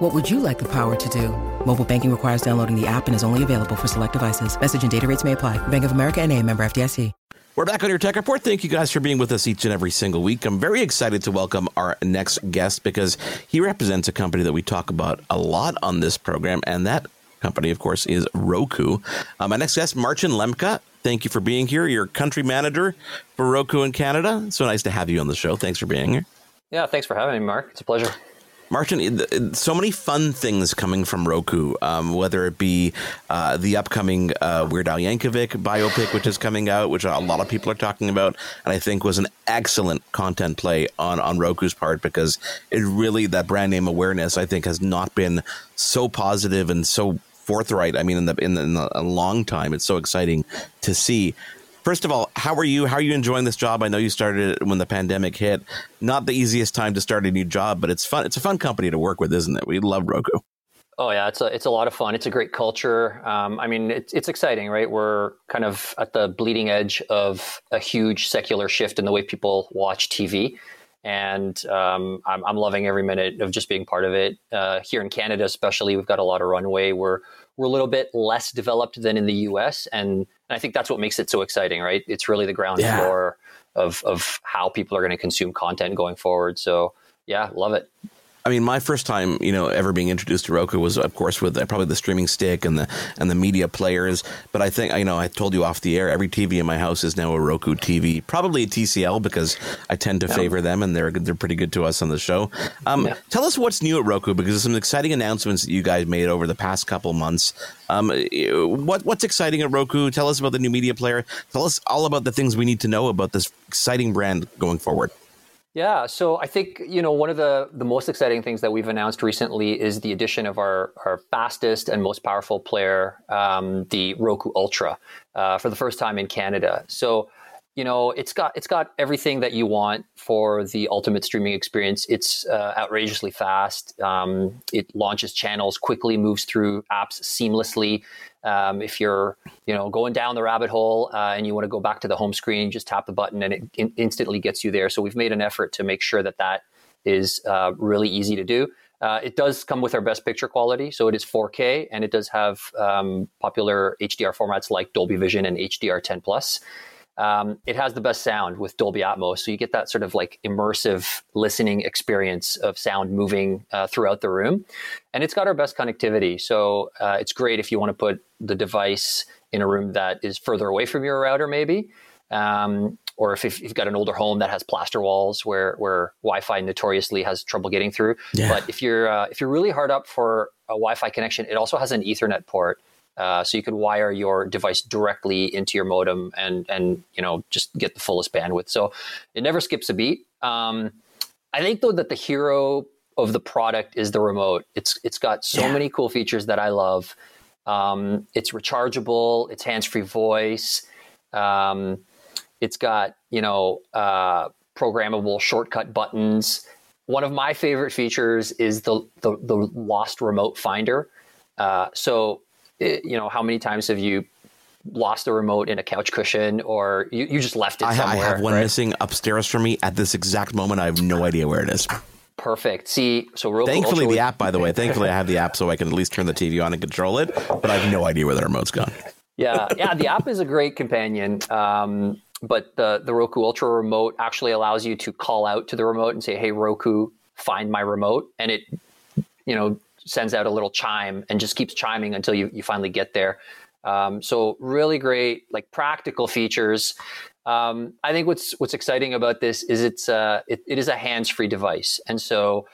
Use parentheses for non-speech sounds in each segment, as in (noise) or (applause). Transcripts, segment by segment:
What would you like the power to do? Mobile banking requires downloading the app and is only available for select devices. Message and data rates may apply. Bank of America and a member FDIC. We're back on your tech report. Thank you guys for being with us each and every single week. I'm very excited to welcome our next guest because he represents a company that we talk about a lot on this program, and that company, of course, is Roku. Uh, my next guest, Marcin Lemka. Thank you for being here. You're country manager for Roku in Canada. So nice to have you on the show. Thanks for being here. Yeah, thanks for having me, Mark. It's a pleasure. Marcin, so many fun things coming from Roku, um, whether it be uh, the upcoming uh, Weird Al Yankovic biopic, which is coming out, which a lot of people are talking about, and I think was an excellent content play on, on Roku's part because it really, that brand name awareness, I think, has not been so positive and so forthright. I mean, in the in, the, in a long time, it's so exciting to see. First of all, how are you? How are you enjoying this job? I know you started it when the pandemic hit. Not the easiest time to start a new job, but it's fun. It's a fun company to work with, isn't it? We love Roku. Oh yeah, it's a it's a lot of fun. It's a great culture. Um, I mean, it's it's exciting, right? We're kind of at the bleeding edge of a huge secular shift in the way people watch TV, and um, I'm, I'm loving every minute of just being part of it. Uh, here in Canada, especially, we've got a lot of runway. We're we're a little bit less developed than in the U.S. and and I think that's what makes it so exciting, right? It's really the ground yeah. floor of of how people are going to consume content going forward. So yeah, love it. I mean, my first time, you know, ever being introduced to Roku was, of course, with probably the streaming stick and the and the media players. But I think, you know, I told you off the air, every TV in my house is now a Roku TV, probably a TCL because I tend to yeah. favor them and they're they're pretty good to us on the show. Um, yeah. Tell us what's new at Roku because there's some exciting announcements that you guys made over the past couple months. Um, what what's exciting at Roku? Tell us about the new media player. Tell us all about the things we need to know about this exciting brand going forward. Yeah, so I think you know one of the the most exciting things that we've announced recently is the addition of our our fastest and most powerful player, um, the Roku Ultra, uh, for the first time in Canada. So you know it's got it's got everything that you want for the ultimate streaming experience. It's uh, outrageously fast. Um, it launches channels quickly, moves through apps seamlessly. Um, if you're, you know, going down the rabbit hole uh, and you want to go back to the home screen, just tap the button and it in- instantly gets you there. So we've made an effort to make sure that that is uh, really easy to do. Uh, it does come with our best picture quality, so it is 4K, and it does have um, popular HDR formats like Dolby Vision and HDR10 Plus. Um, it has the best sound with Dolby Atmos, so you get that sort of like immersive listening experience of sound moving uh, throughout the room. And it's got our best connectivity, so uh, it's great if you want to put the device in a room that is further away from your router, maybe. Um, or if, if, you've got an older home that has plaster walls where where Wi-Fi notoriously has trouble getting through. Yeah. But if you're uh, if you're really hard up for a Wi-Fi connection, it also has an Ethernet port uh, so you could wire your device directly into your modem and and you know just get the fullest bandwidth. So it never skips a beat. Um, I think though that the hero of the product is the remote. It's it's got so yeah. many cool features that I love. Um, it's rechargeable. It's hands free voice. Um, it's got you know uh, programmable shortcut buttons. One of my favorite features is the the, the lost remote finder. Uh, so it, you know, how many times have you lost the remote in a couch cushion or you, you just left it I, somewhere? I have one right? missing upstairs from me at this exact moment. I have no idea where it is. Perfect. See, so Roku thankfully Ultra the app, by the way, thankfully I have the app so I can at least turn the TV on and control it, but I have no idea where the remote's gone. yeah, yeah, the app is a great companion. Um, but the the Roku Ultra remote actually allows you to call out to the remote and say, "Hey Roku, find my remote," and it, you know, sends out a little chime and just keeps chiming until you, you finally get there. Um, so really great, like practical features. Um, I think what's what's exciting about this is it's uh, it, it is a hands-free device, and so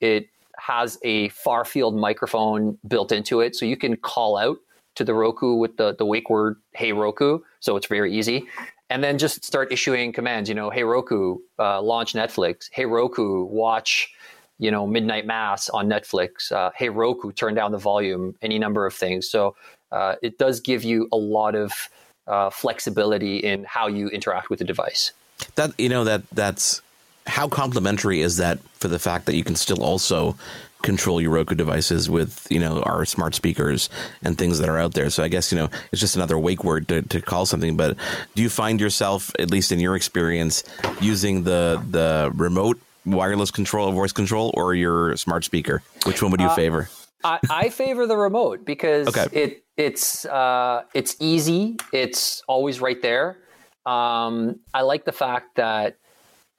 it has a far field microphone built into it, so you can call out to the Roku with the the wake word "Hey Roku," so it's very easy. And then just start issuing commands. You know, "Hey Roku, uh, launch Netflix." "Hey Roku, watch." You know, Midnight Mass on Netflix. Uh, hey, Roku, turn down the volume, any number of things. So uh, it does give you a lot of uh, flexibility in how you interact with the device. That you know that that's how complementary is that for the fact that you can still also control your Roku devices with you know our smart speakers and things that are out there. So I guess you know it's just another wake word to, to call something. But do you find yourself, at least in your experience, using the the remote wireless control, or voice control, or your smart speaker? Which one would you uh, favor? I, I, favor the remote because okay. it it's uh, it's easy. It's always right there. Um, I like the fact that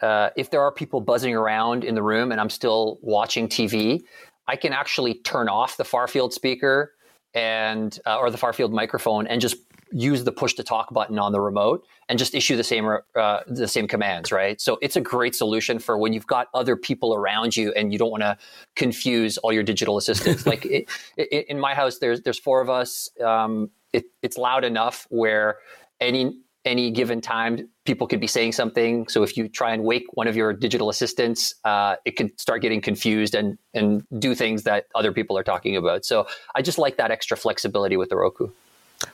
uh, if there are people buzzing around in the room and I'm still watching TV, I can actually turn off the far field speaker and uh, or the far field microphone and just use the push to talk button on the remote and just issue the same uh, the same commands right? So it's a great solution for when you've got other people around you and you don't want to confuse all your digital assistants. (laughs) Like it, it, in my house there's there's four of us um, it, it's loud enough where any any given time people could be saying something. So if you try and wake one of your digital assistants uh, it could start getting confused and and do things that other people are talking about. So i just like that extra flexibility with the roku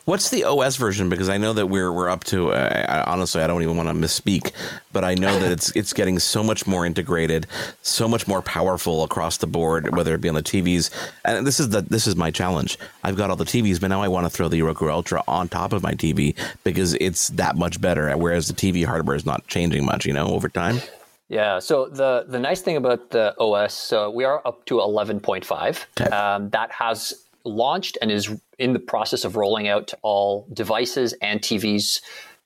What's the OS version? Because I know that we're we're up to. Uh, I, honestly, I don't even want to misspeak, but I know that it's (laughs) it's getting so much more integrated, so much more powerful across the board. Whether it be on the TVs, and this is the this is my challenge. I've got all the TVs, but now I want to throw the Roku Ultra on top of my TV because it's that much better. Whereas the TV hardware is not changing much, you know, over time. Yeah. So the the nice thing about the OS, so we are up to 11.5. Okay. Um, that has launched and is in the process of rolling out to all devices and TVs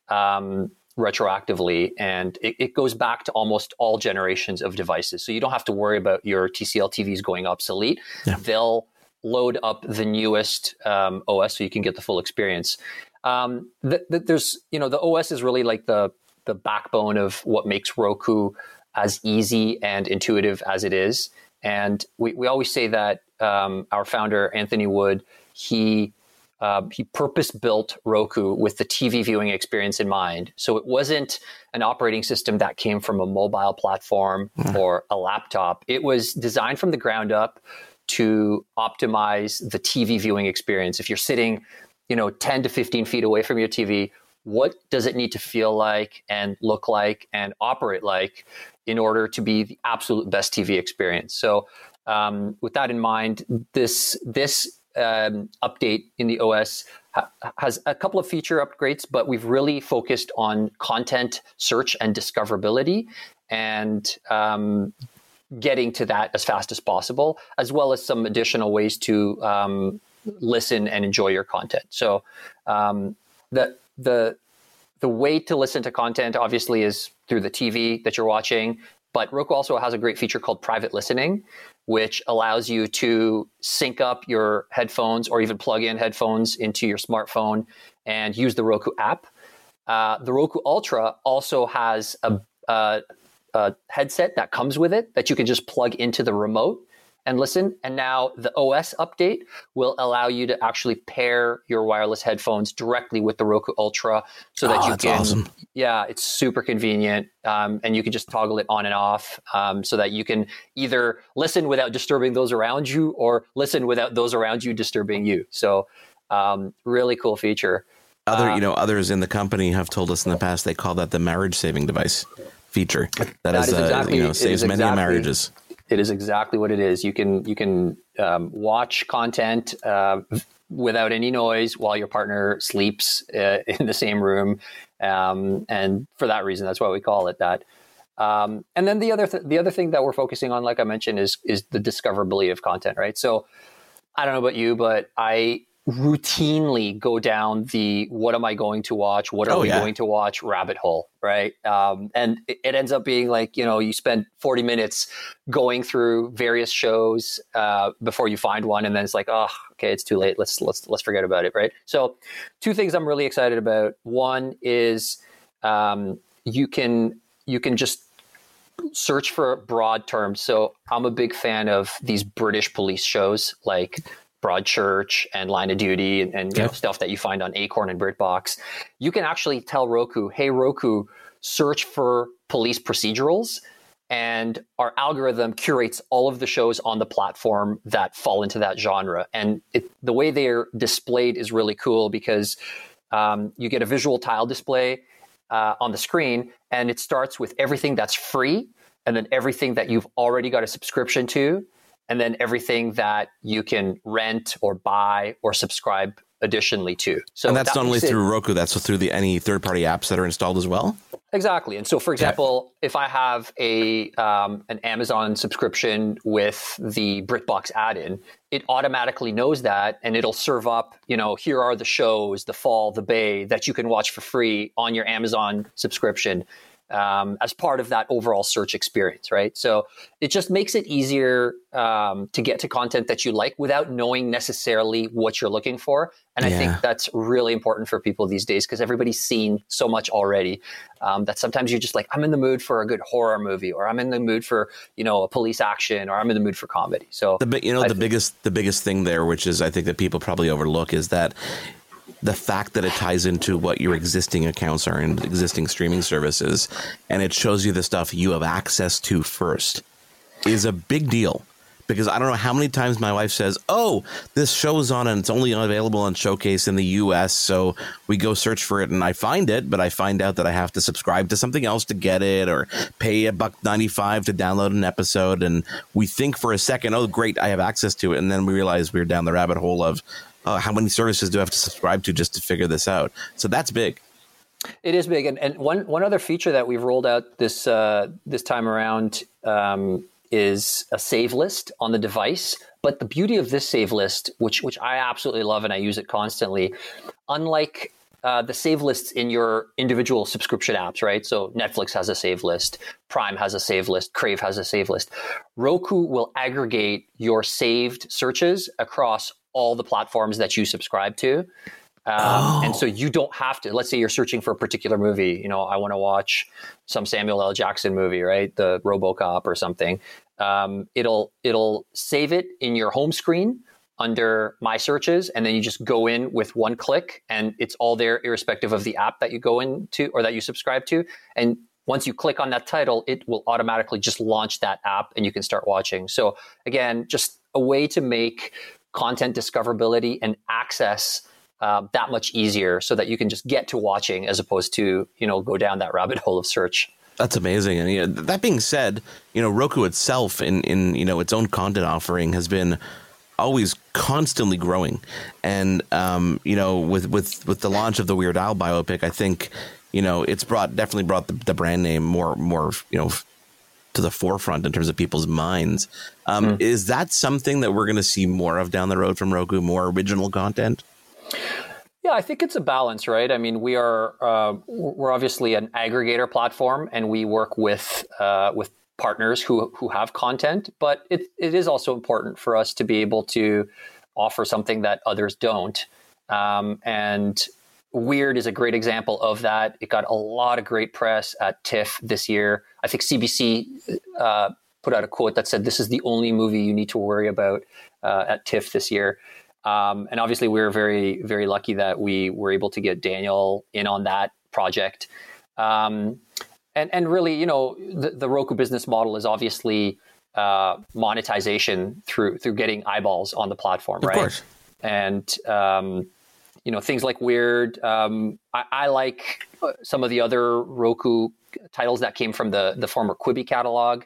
um, retroactively. And it, it, goes back to almost all generations of devices. So you don't have to worry about your TCL TVs going obsolete. Yeah. They'll load up the newest um, OS so you can get the full experience. Um, there's, you know, the OS is really like the the backbone of what makes Roku as easy and intuitive as it is. And we, we always say that um, our founder, Anthony Wood, he uh, he purpose built Roku with the TV viewing experience in mind. So it wasn't an operating system that came from a mobile platform mm. or a laptop. It was designed from the ground up to optimize the TV viewing experience. If you're sitting, you know, 10 to 15 feet away from your TV, what does it need to feel like and look like and operate like in order to be the absolute best TV experience? So um, with that in mind, this this um, update in the OS ha- has a couple of feature upgrades, but we've really focused on content search and discoverability and um, getting to that as fast as possible, as well as some additional ways to um, listen and enjoy your content. So um, the the the way to listen to content obviously is through the TV that you're watching, but Roku also has a great feature called private listening, which allows you to sync up your headphones or even plug in headphones into your smartphone and use the Roku app. Uh, the Roku Ultra also has a, a, a headset that comes with it that you can just plug into the remote and listen. And now the OS update will allow you to actually pair your wireless headphones directly with the Roku Ultra so that oh, you can. Awesome. Yeah, it's super convenient. Um, and you can just toggle it on and off um, so that you can either listen without disturbing those around you or listen without those around you disturbing you. So, um, really cool feature. Other, uh, you know, others in the company have told us in the past they call that the marriage saving device feature. that, that is, is exactly, uh, you know, saves many marriages it is exactly what it is. You can you can um, watch content uh, without any noise while your partner sleeps uh, (laughs) in the same room, um, and for that reason, that's why we call it that. Um, and then the other th- the other thing that we're focusing on, like I mentioned, is is the discoverability of content. Right. So I don't know about you, but I routinely go down the what am I going to watch? What are oh, we yeah. going to watch rabbit hole, right? Um, and it, it, ends up being like, you know, you spend 40 minutes going through various shows uh, before you find one. And then it's like, oh, okay, it's too late. Let's, let's, let's forget about it, right? So two things I'm really excited about. One is um, you can, you can just search for broad terms. So I'm a big fan of these British police shows like Broadchurch and Line of Duty and, and know, stuff that you find on Acorn and BritBox, you can actually tell Roku, hey, Roku, search for police procedurals. And our algorithm curates all of the shows on the platform that fall into that genre. And it, the way they're displayed is really cool because um, you get a visual tile display uh, on the screen, and it starts with everything that's free, and then everything that you've already got a subscription to, and then everything that you can rent or buy or subscribe additionally to. So and that's that not only through Roku, that's through the any third party apps that are installed as well. Exactly. And so, for example, if I have a um, an Amazon subscription with the BritBox add-in, it automatically knows that, and it'll serve up. You know, here are the shows, the Fall, the Bay that you can watch for free on your Amazon subscription um, as part of that overall search experience, right? So it just makes it easier um, to get to content that you like without knowing necessarily what you're looking for. And yeah. I think that's really important for people these days because everybody's seen so much already um, that sometimes you're just like, I'm in the mood for a good horror movie, or I'm in the mood for you know a police action, or I'm in the mood for comedy. So the you know I the biggest the biggest thing there, which is I think that people probably overlook, is that the fact that it ties into what your existing accounts are and existing streaming services, and it shows you the stuff you have access to first, is a big deal. Because I don't know how many times my wife says, "Oh, this show's on and it's only available on Showcase in the U.S." So we go search for it, and I find it, but I find out that I have to subscribe to something else to get it, or pay a buck ninety five to download an episode. And we think for a second, "Oh, great, I have access to it," and then we realize we're down the rabbit hole of, uh, how many services do I have to subscribe to just to figure this out? So that's big. It is big, and, and one one other feature that we've rolled out this uh, this time around um, is a save list on the device. But the beauty of this save list, which which I absolutely love and I use it constantly, unlike uh, the save lists in your individual subscription apps, right? So Netflix has a save list, Prime has a save list, Crave has a save list. Roku will aggregate your saved searches across all the platforms that you subscribe to. Um, oh. And so you don't have to. Let's say you're searching for a particular movie. You know, I want to watch some Samuel L. Jackson movie, right? The RoboCop or something. Um, it'll it'll save it in your home screen under My Searches, and then you just go in with one click, and it's all there, irrespective of the app that you go into or that you subscribe to. And once you click on that title, it will automatically just launch that app, and you can start watching. So again, just a way to make content discoverability and access uh, that much easier so that you can just get to watching as opposed to you know go down that rabbit hole of search that's amazing and you know, that being said you know roku itself in in you know its own content offering has been always constantly growing and um, you know with with with the launch of the weird al biopic i think you know it's brought definitely brought the, the brand name more more you know to the forefront in terms of people's minds. Um, mm. Is that something that we're going to see more of down the road from Roku? More original content? Yeah, I think it's a balance, right? I mean, we are uh, we're obviously an aggregator platform, and we work with uh, with partners who who have content, but it it is also important for us to be able to offer something that others don't. Um, and Weird is a great example of that. It got a lot of great press at TIFF this year. I think CBC uh, put out a quote that said, "This is the only movie you need to worry about uh, at TIFF this year." Um, and obviously, we were very, very lucky that we were able to get Daniel in on that project. Um, and and really, you know, the, the Roku business model is obviously uh, monetization through through getting eyeballs on the platform, of right? Course. And um, you know things like Weird. Um, I, I, like some of the other Roku titles that came from the the former Quibi catalog.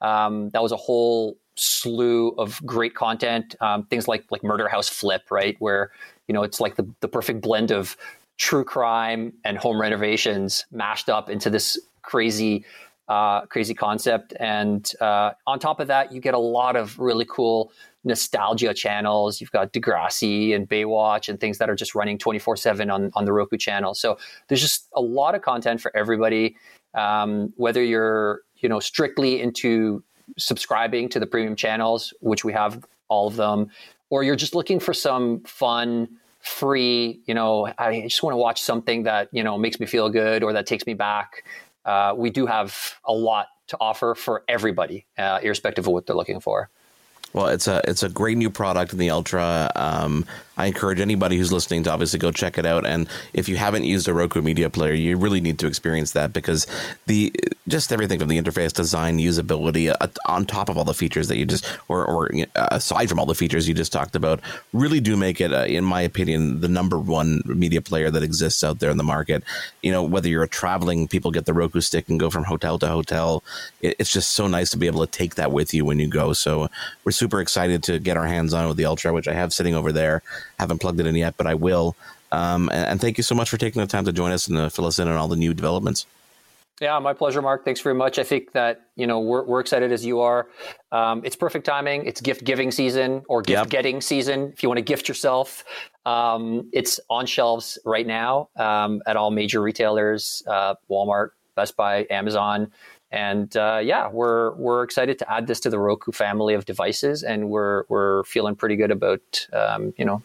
Um, that was a whole slew of great content. Um, things like like Murder House Flip, right, where you know it's like the the perfect blend of true crime and home renovations mashed up into this crazy uh, crazy concept. And uh, on top of that, you get a lot of really cool nostalgia channels. You've got Degrassi and Baywatch and things that are just running 24 7 on, on the Roku channel. So there's just a lot of content for everybody. Um, whether you're, you know, strictly into subscribing to the premium channels, which we have all of them, or you're just looking for some fun, free, you know, I just want to watch something that, you know, makes me feel good or that takes me back. Uh, we do have a lot to offer for everybody, uh, irrespective of what they're looking for. Well, it's a it's a great new product in the Ultra. Um, I encourage anybody who's listening to obviously go check it out. And if you haven't used a Roku Media Player, you really need to experience that because the just everything from the interface design, usability, uh, on top of all the features that you just, or, or uh, aside from all the features you just talked about, really do make it, uh, in my opinion, the number one media player that exists out there in the market. You know, whether you're traveling, people get the Roku stick and go from hotel to hotel. It, it's just so nice to be able to take that with you when you go. So we're super excited to get our hands on with the Ultra, which I have sitting over there. Haven't plugged it in yet, but I will. Um, and, and, thank you so much for taking the time to join us and uh, fill us in on all the new developments. Yeah, my pleasure, Mark. Thanks very much. I think that you know we're, we're excited as you are. Um, it's perfect timing. It's gift giving season or gift yep. getting season. If you want to gift yourself, um, it's on shelves right now um, at all major retailers: uh, Walmart, Best Buy, Amazon. And uh, yeah, we're we're excited to add this to the Roku family of devices, and we're we're feeling pretty good about um, you know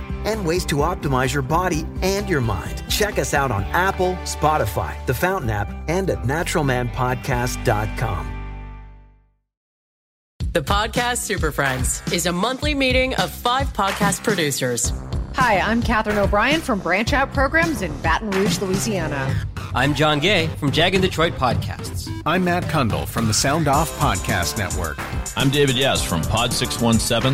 and ways to optimize your body and your mind. Check us out on Apple, Spotify, the Fountain app, and at naturalmanpodcast.com. The Podcast Super Friends is a monthly meeting of five podcast producers. Hi, I'm Katherine O'Brien from Branch Out Programs in Baton Rouge, Louisiana. I'm John Gay from Jag and Detroit Podcasts. I'm Matt Cundill from the Sound Off Podcast Network. I'm David Yas from Pod 617,